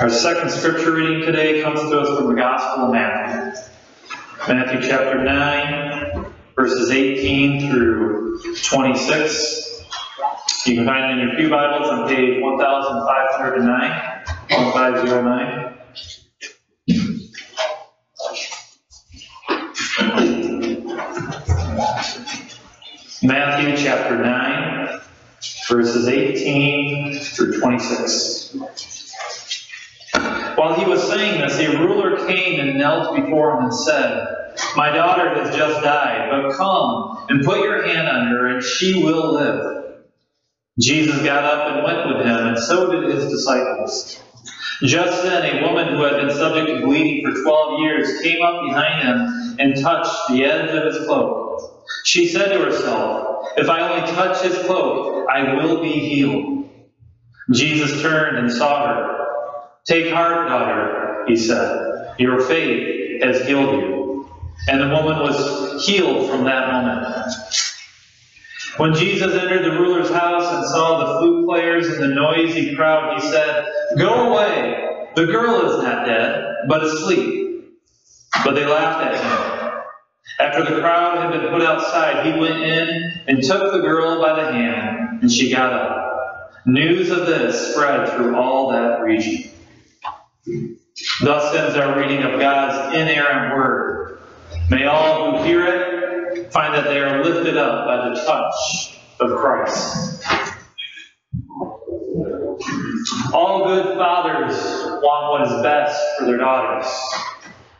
Our second scripture reading today comes to us from the Gospel of Matthew. Matthew chapter 9, verses 18 through 26. You can find it in your Pew Bibles on page 1509, 1509. Matthew chapter 9, verses 18 through 26. While he was saying this, a ruler came and knelt before him and said, My daughter has just died, but come and put your hand on her, and she will live. Jesus got up and went with him, and so did his disciples. Just then, a woman who had been subject to bleeding for twelve years came up behind him and touched the edge of his cloak. She said to herself, If I only touch his cloak, I will be healed. Jesus turned and saw her. Take heart, daughter, he said. Your faith has healed you. And the woman was healed from that moment. When Jesus entered the ruler's house and saw the flute players and the noisy crowd, he said, Go away! The girl is not dead, but asleep. But they laughed at him. After the crowd had been put outside, he went in and took the girl by the hand, and she got up. News of this spread through all that region. Thus ends our reading of God's inerrant word. May all who hear it find that they are lifted up by the touch of Christ. All good fathers want what is best for their daughters.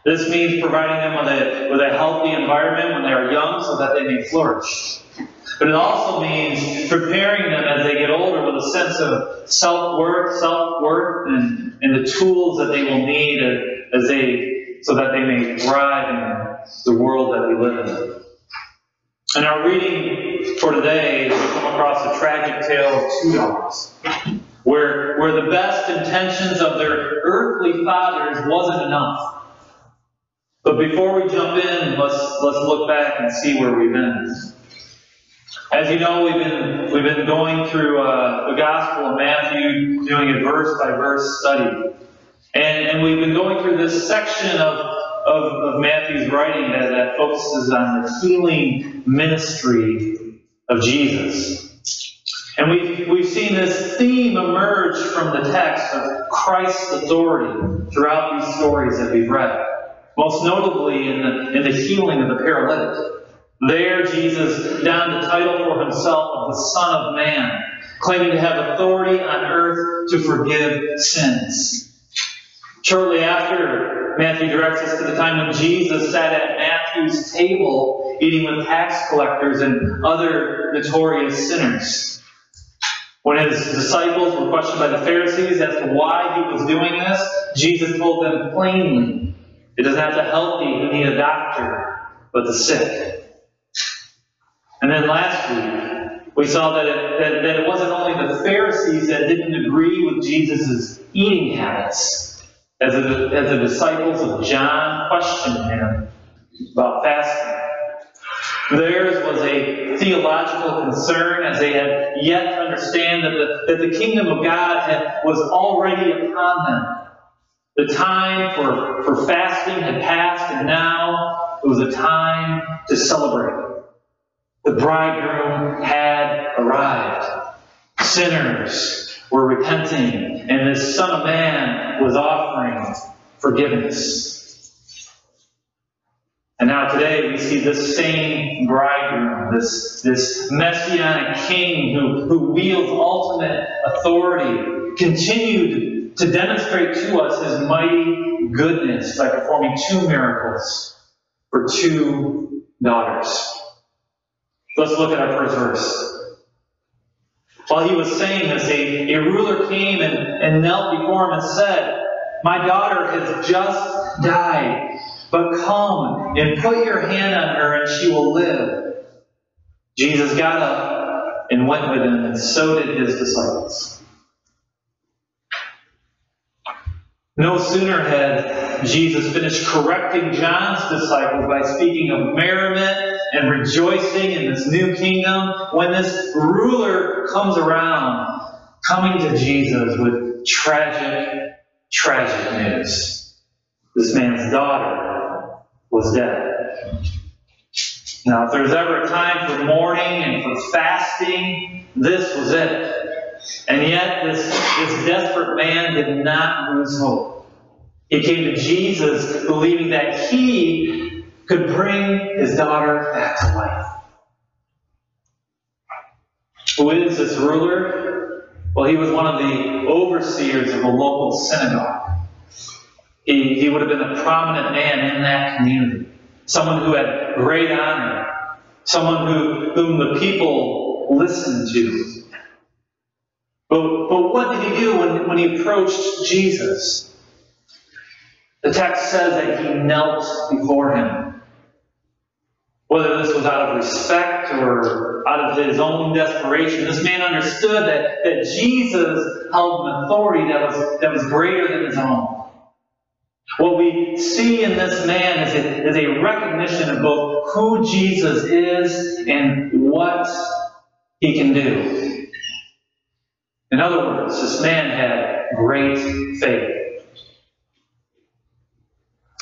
This means providing them with a, with a healthy environment when they are young so that they may flourish. But it also means preparing them as they get older with a sense of self-worth, self-worth, and, and the tools that they will need as they, so that they may thrive in the world that we live in. And our reading for today, we come across a tragic tale of two dogs, where, where the best intentions of their earthly fathers wasn't enough. But before we jump in, let's, let's look back and see where we've been. As you know, we've been we've been going through uh, the Gospel of Matthew, doing a verse by verse study, and and we've been going through this section of of, of Matthew's writing that, that focuses on the healing ministry of Jesus. And we've, we've seen this theme emerge from the text of Christ's authority throughout these stories that we've read. Most notably in the, in the healing of the paralytic. There, Jesus donned the title for himself of the Son of Man, claiming to have authority on earth to forgive sins. Shortly after, Matthew directs us to the time when Jesus sat at Matthew's table eating with tax collectors and other notorious sinners. When his disciples were questioned by the Pharisees as to why he was doing this, Jesus told them plainly, It not have the healthy who need a doctor, but the sick. And then last week, we saw that it, that, that it wasn't only the Pharisees that didn't agree with Jesus' eating habits, as the, as the disciples of John questioned him about fasting. Theirs was a theological concern as they had yet to understand that the, that the kingdom of God had, was already upon them. The time for, for fasting had passed, and now it was a time to celebrate. The bridegroom had arrived. Sinners were repenting, and the Son of Man was offering forgiveness. And now today we see this same bridegroom, this, this messianic king who, who wields ultimate authority, continued to demonstrate to us his mighty goodness by performing two miracles for two daughters. Let's look at our first verse. While he was saying this, a, a ruler came and, and knelt before him and said, My daughter has just died, but come and put your hand on her and she will live. Jesus got up and went with him, and so did his disciples. No sooner had Jesus finished correcting John's disciples by speaking of merriment and rejoicing in this new kingdom when this ruler comes around, coming to Jesus with tragic tragic news. This man's daughter was dead. Now, if there's ever a time for mourning and for fasting, this was it. And yet, this, this desperate man did not lose hope. He came to Jesus believing that he could bring his daughter back to life. Who is this ruler? Well, he was one of the overseers of a local synagogue. He, he would have been a prominent man in that community, someone who had great honor, someone who, whom the people listened to. But, but what did he do when, when he approached Jesus? The text says that he knelt before him. Whether this was out of respect or out of his own desperation, this man understood that, that Jesus held an authority that was, that was greater than his own. What we see in this man is a, is a recognition of both who Jesus is and what he can do. In other words, this man had great faith.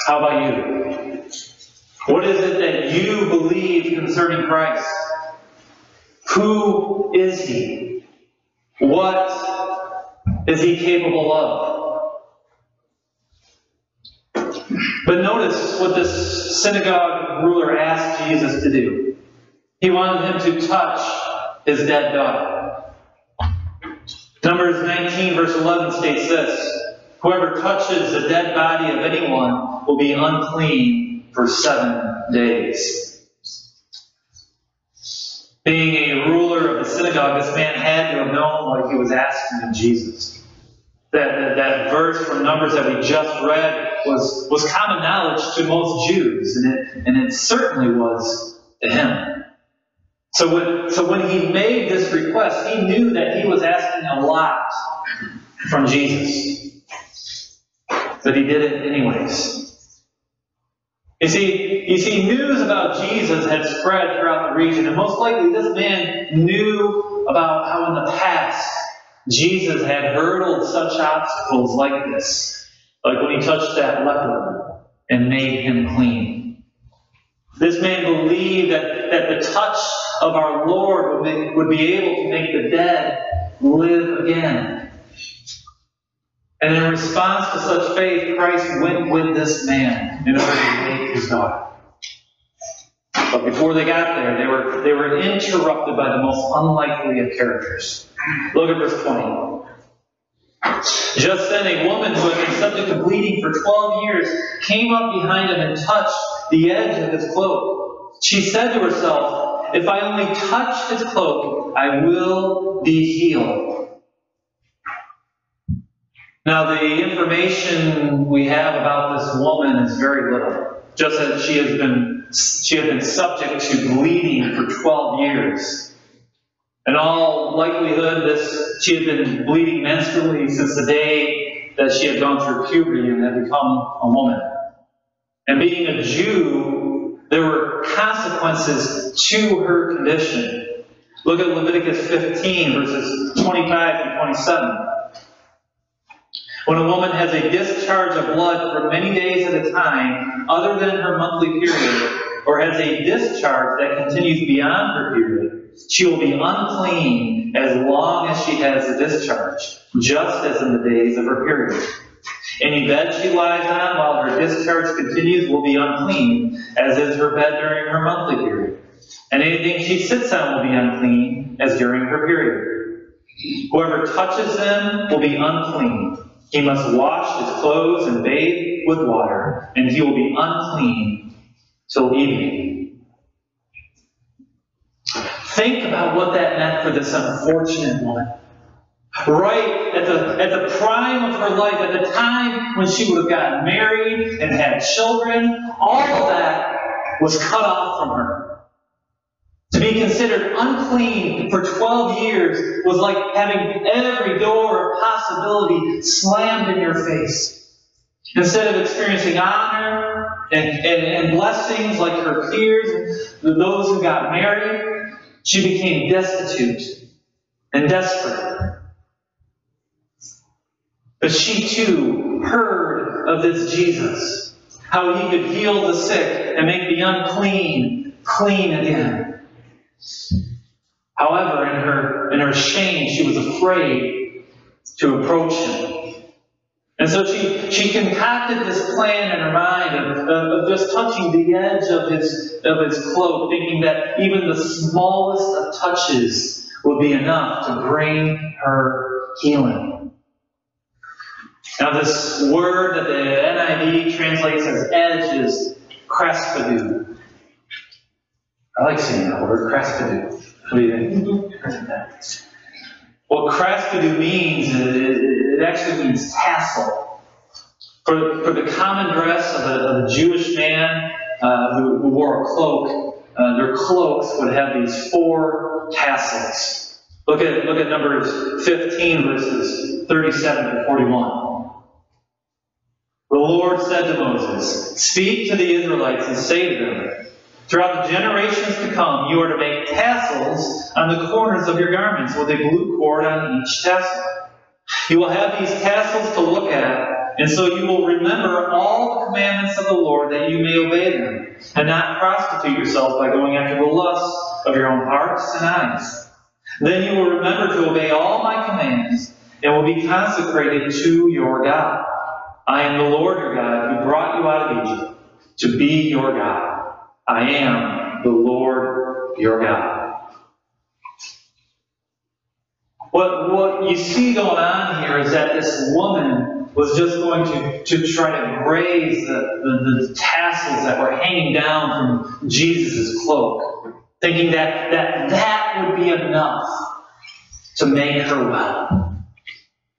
How about you? What is it that you believe concerning Christ? Who is he? What is he capable of? But notice what this synagogue ruler asked Jesus to do. He wanted him to touch his dead daughter. Numbers 19, verse 11 states this Whoever touches the dead body of anyone will be unclean for seven days. Being a ruler of the synagogue, this man had to have known what he was asking of Jesus. That, that, that verse from Numbers that we just read was, was common knowledge to most Jews, and it, and it certainly was to him. So when, so when he made this request, he knew that he was asking a lot from Jesus. But he did it anyways. You see, you see, news about Jesus had spread throughout the region, and most likely this man knew about how in the past Jesus had hurdled such obstacles like this, like when he touched that leper and made him clean. This man believed that, that the touch of our Lord would, make, would be able to make the dead live again. And in response to such faith, Christ went with this man in order to make his daughter. But before they got there, they were, they were interrupted by the most unlikely of characters. Look at verse 20. Just then, a woman who had been subject to bleeding for 12 years came up behind him and touched the edge of his cloak. She said to herself, If I only touch his cloak, I will be healed. Now, the information we have about this woman is very little. Just that she has been she had been subject to bleeding for 12 years. In all likelihood, this she had been bleeding menstrually since the day that she had gone through puberty and had become a woman. And being a Jew, there were consequences to her condition. Look at Leviticus 15, verses 25 to 27. When a woman has a discharge of blood for many days at a time, other than her monthly period, or has a discharge that continues beyond her period, she will be unclean as long as she has a discharge, just as in the days of her period. Any bed she lies on while her discharge continues will be unclean, as is her bed during her monthly period. And anything she sits on will be unclean, as during her period. Whoever touches them will be unclean. He must wash his clothes and bathe with water, and he will be unclean till evening. Think about what that meant for this unfortunate woman. Right at the, at the prime of her life, at the time when she would have gotten married and had children, all of that was cut off from her. Considered unclean for 12 years was like having every door of possibility slammed in your face. Instead of experiencing honor and, and, and blessings like her peers, those who got married, she became destitute and desperate. But she too heard of this Jesus, how he could heal the sick and make the unclean clean again. However, in her, in her shame, she was afraid to approach him. And so she, she concocted this plan in her mind of, of just touching the edge of his, of his cloak, thinking that even the smallest of touches would be enough to bring her healing. Now, this word that the NIV translates as edge is crespidou. I like saying that word, crespidou. What do you think? What crespidou means, it actually means tassel. For, for the common dress of a, of a Jewish man uh, who, who, wore a cloak, uh, their cloaks would have these four tassels. Look at, look at Numbers 15, verses 37 to 41. The Lord said to Moses, Speak to the Israelites and say to them, Throughout the generations to come, you are to make tassels on the corners of your garments with a blue cord on each tassel. You will have these tassels to look at, and so you will remember all the commandments of the Lord that you may obey them, and not prostitute yourself by going after the lusts of your own hearts and eyes. Then you will remember to obey all my commands, and will be consecrated to your God. I am the Lord your God who brought you out of Egypt to be your God. I am the Lord your God. What, what you see going on here is that this woman was just going to, to try to graze the, the, the tassels that were hanging down from Jesus' cloak, thinking that, that that would be enough to make her well.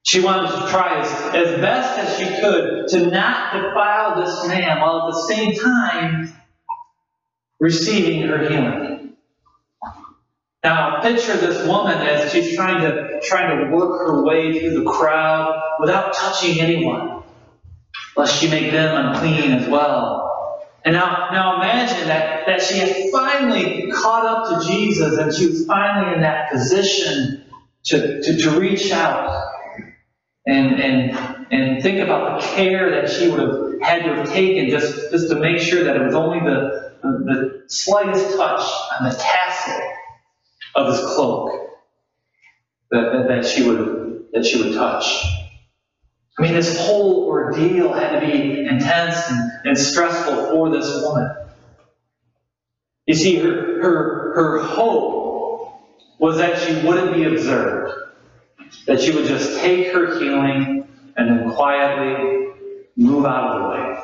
She wanted to try as, as best as she could to not defile this man, while at the same time receiving her healing. Now, picture this woman as she's trying to trying to work her way through the crowd without touching anyone, lest she make them unclean as well. And now, now imagine that, that she had finally caught up to Jesus and she was finally in that position to, to, to reach out and, and, and think about the care that she would have had to have taken just, just to make sure that it was only the, the, the slightest touch on the tassel of his cloak that, that, that, she would that she would touch. I mean, this whole ordeal had to be intense and, and stressful for this woman. You see, her, her, her hope was that she wouldn't be observed, that she would just take her healing and then quietly move out of the way.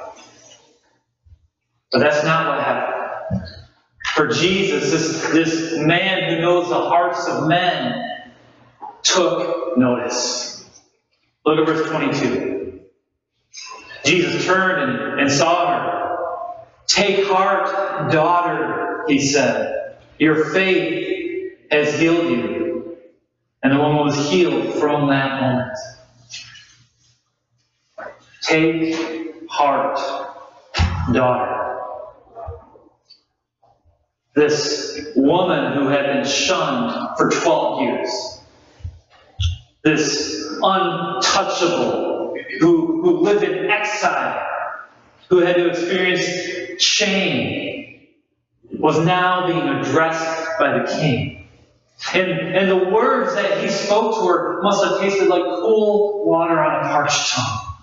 But that's not what happened. For Jesus, this, this man who knows the hearts of men, took notice. Look at verse 22. Jesus turned and, and saw her. Take heart, daughter, he said. Your faith has healed you. And the woman was healed from that moment. Take heart, daughter. This woman who had been shunned for 12 years. This untouchable who, who lived in exile, who had to experience shame, was now being addressed by the king. And, and the words that he spoke to her must have tasted like cool water on a parched tongue.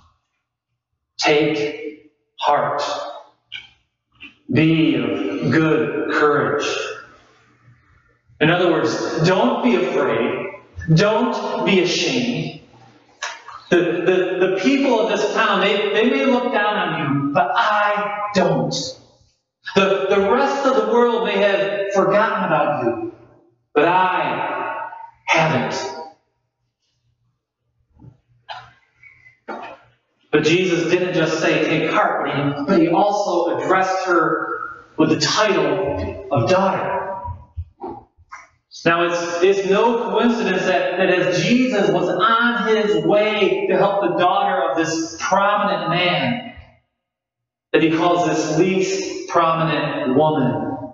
Take heart. Be of good courage. In other words, don't be afraid. Don't be ashamed. The, the, the people of this town, they, they may look down on you, but I don't. The, the rest of the world may have forgotten about you, but I haven't. But Jesus didn't just say, take heart, but he also addressed her with the title of daughter. Now, it's, it's no coincidence that, that as Jesus was on his way to help the daughter of this prominent man, that he calls this least prominent woman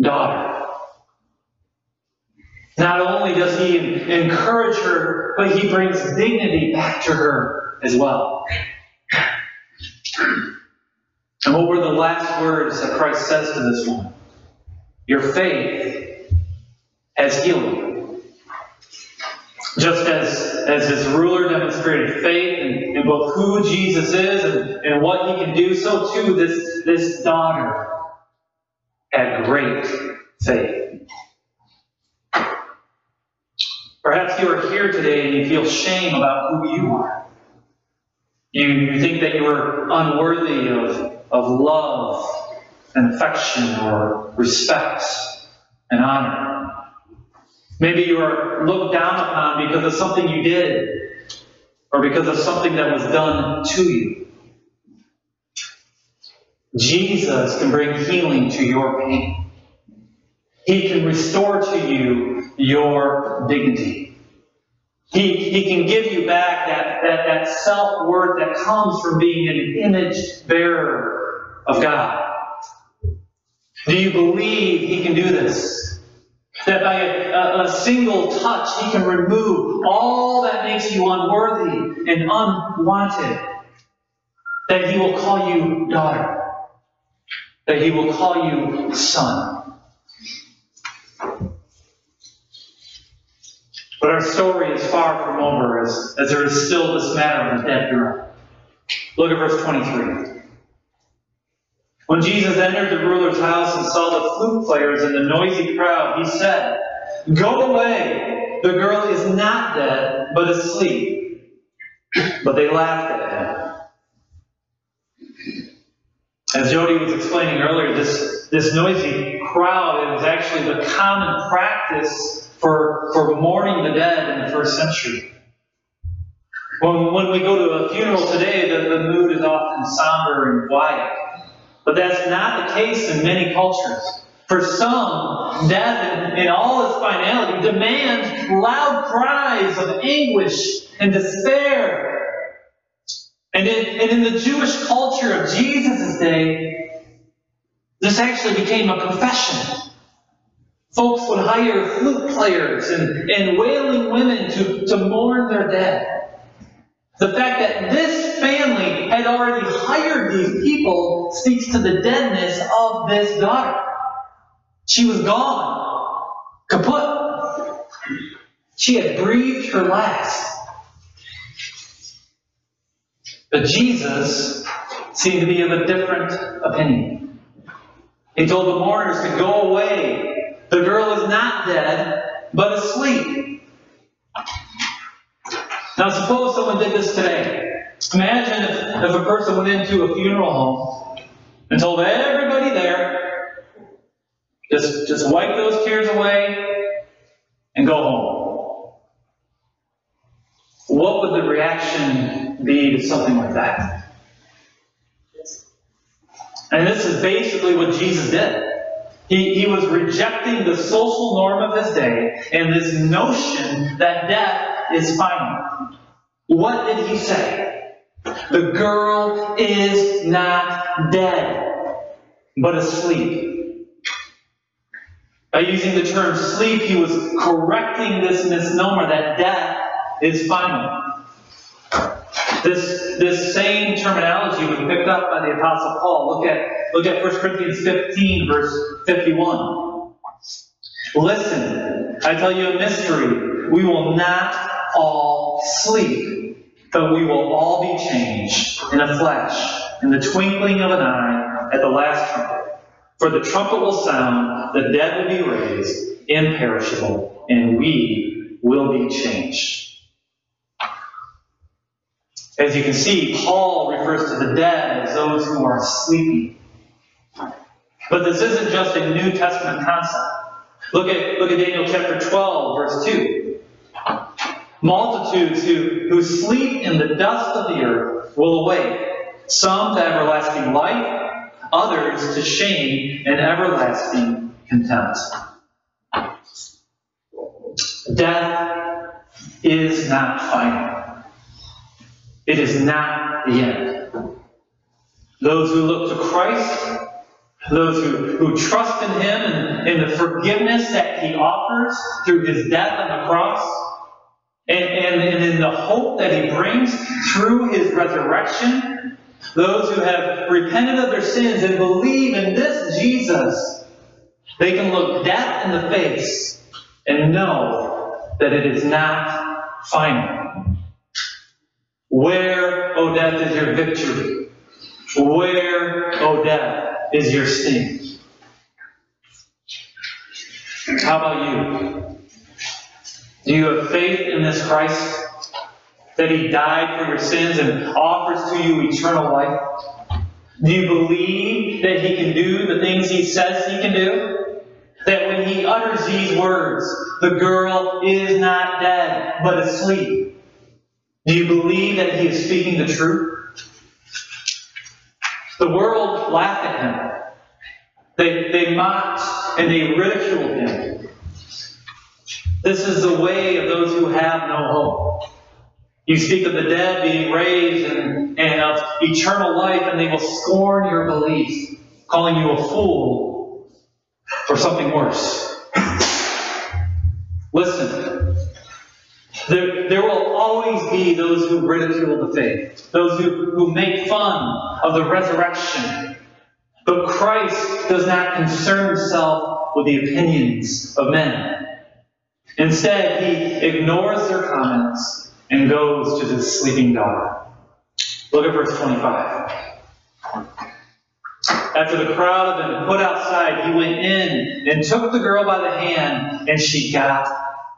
daughter. Not only does he encourage her, but he brings dignity back to her as well. And what were the last words that Christ says to this woman? Your faith has healed you. Just as, as his ruler demonstrated faith in, in both who Jesus is and, and what he can do, so too this, this daughter had great faith. Perhaps you are here today and you feel shame about who you are. You, you think that you are unworthy of, of love and affection or respect and honor. Maybe you are looked down upon because of something you did or because of something that was done to you. Jesus can bring healing to your pain. He can restore to you your dignity. He, he can give you back that, that, that self worth that comes from being an image bearer of God. Do you believe He can do this? That by a, a, single touch, He can remove all that makes you unworthy and unwanted. That He will call you daughter. That He will call you son. But our story is far from over as, as there is still this matter of the dead girl. Look at verse 23. When Jesus entered the ruler's house and saw the flute players and the noisy crowd, he said, Go away! The girl is not dead, but asleep. But they laughed at him. As Jody was explaining earlier, this, this noisy crowd is actually the common practice for, mourning the dead in the first century. When, when we go to a funeral today, the, the mood is often somber and quiet. But that's not the case in many cultures. For some, death in, in all its finality demands loud cries of anguish and despair. And in, and in the Jewish culture of Jesus' day, this actually became a profession. Folks would hire flute players and, and wailing women to, to mourn their dead. The fact that this family had already hired these people speaks to the deadness of this daughter. She was gone, kaput. She had breathed her last. But Jesus seemed to be of a different opinion. He told the mourners to go away. The girl is not dead, but asleep. Now, suppose someone did this today. Imagine if, if a person went into a funeral home and told everybody there, just, just wipe those tears away and go home. What would the reaction be to something like that? And this is basically what Jesus did. He, he was rejecting the social norm of his day and this notion that death is final. What did he say? The girl is not dead, but asleep. By using the term sleep, he was correcting this misnomer that death is final. This, this same terminology was picked up by the Apostle Paul. Look at, look at 1 Corinthians 15, verse 51. Listen, I tell you a mystery. We will not all sleep, but we will all be changed in a flash, in the twinkling of an eye, at the last trumpet. For the trumpet will sound, the dead will be raised, imperishable, and we will be changed. As you can see, Paul refers to the dead as those who are sleeping. But this isn't just a New Testament concept. Look at, look at Daniel chapter 12, verse 2. Multitudes who, who sleep in the dust of the earth will awake, some to everlasting life, others to shame and everlasting contempt. Death is not final. It is not the end. Those who look to Christ, those who, who trust in Him and in the forgiveness that He offers through His death on the cross, and, and, and in the hope that He brings through His resurrection, those who have repented of their sins and believe in this Jesus, they can look death in the face and know that it is not final. Where, O death, is your victory? Where, O death, is your sting? How about you? Do you have faith in this Christ? That He died for your sins and offers to you eternal life? Do you believe that He can do the things He says He can do? That when He utters these words, the girl is not dead, but asleep. Do you believe that He is speaking the truth? The world laughed at him. They, they mocked and they ridiculed him. This is the way of those who have no hope. You speak of the dead being raised and, and of eternal life, and they will scorn your belief, calling you a fool or something worse. Listen, there, there will always be those who ridicule the faith, those who, who make fun of the resurrection. Christ does not concern himself with the opinions of men. Instead, he ignores their comments and goes to the sleeping daughter. Look at verse 25. After the crowd had been put outside, he went in and took the girl by the hand, and she got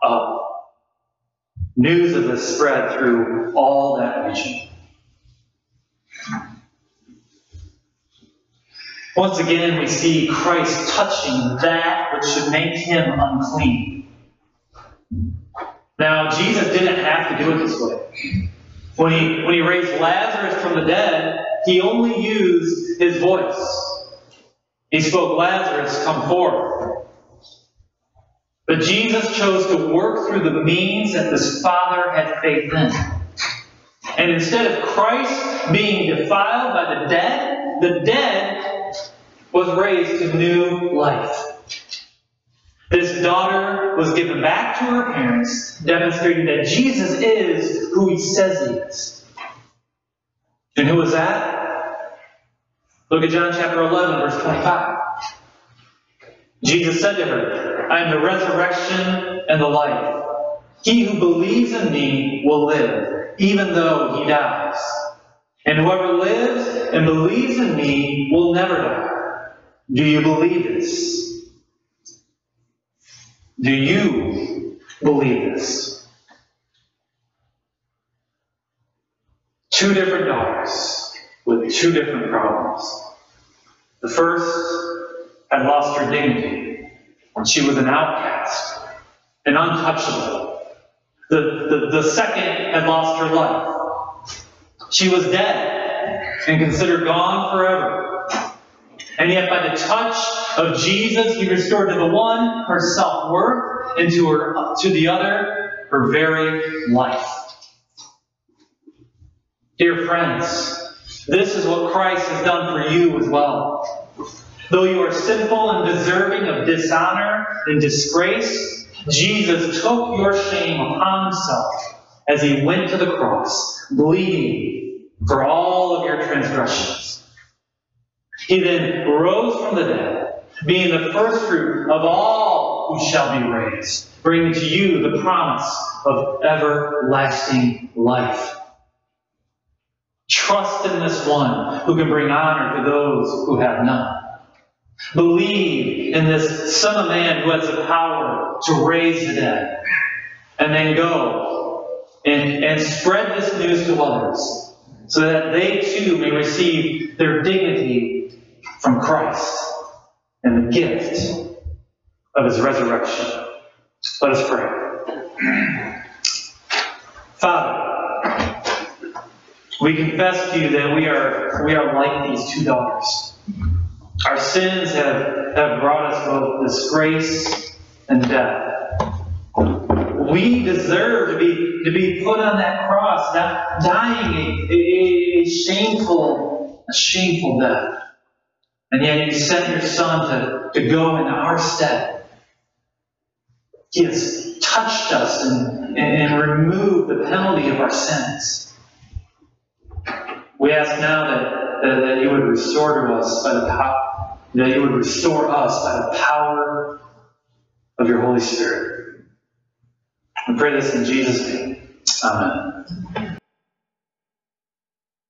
up. News of this spread through all that region. Once again, we see Christ touching that which should make him unclean. Now, Jesus didn't have to do it this way. When he, when he raised Lazarus from the dead, he only used his voice. He spoke, Lazarus, come forth. But Jesus chose to work through the means that his Father had faith in. And instead of Christ being defiled by the dead, the dead was raised to new life. This daughter was given back to her parents, demonstrating that Jesus is who he says he is. And who was that? Look at John chapter 11, verse 25. Jesus said to her, I am the resurrection and the life. He who believes in me will live, even though he dies. And whoever lives and believes in me will never die. Do you believe this? Do you believe this? Two different daughters with two different problems. The first had lost her dignity. She was an outcast, an untouchable. The, the, the second had lost her life. She was dead and considered gone forever. And yet, by the touch of Jesus, He restored to the one her self worth, and to, her, to the other her very life. Dear friends, this is what Christ has done for you as well. Though you are sinful and deserving of dishonor and disgrace, Jesus took your shame upon himself as he went to the cross, bleeding for all of your transgressions. He then rose from the dead, being the first fruit of all who shall be raised, bringing to you the promise of everlasting life. Trust in this one who can bring honor to those who have none. Believe in this Son of Man who has the power to raise the dead. And then go and, and spread this news to others so that they too may receive their dignity from Christ and the gift of his resurrection. Let us pray. Father, we confess to you that we are, we are like these two daughters. Our sins have, have brought us both disgrace and death. We deserve to be, to be put on that cross, dying a, a, a shameful, a shameful death. And yet you sent your Son to, to go in our stead. He has touched us and, and, and removed the penalty of our sins. We ask now that, that, that you would restore to us by the power, that you would restore us by the power of your Holy Spirit. We pray this in Jesus' name. Amen.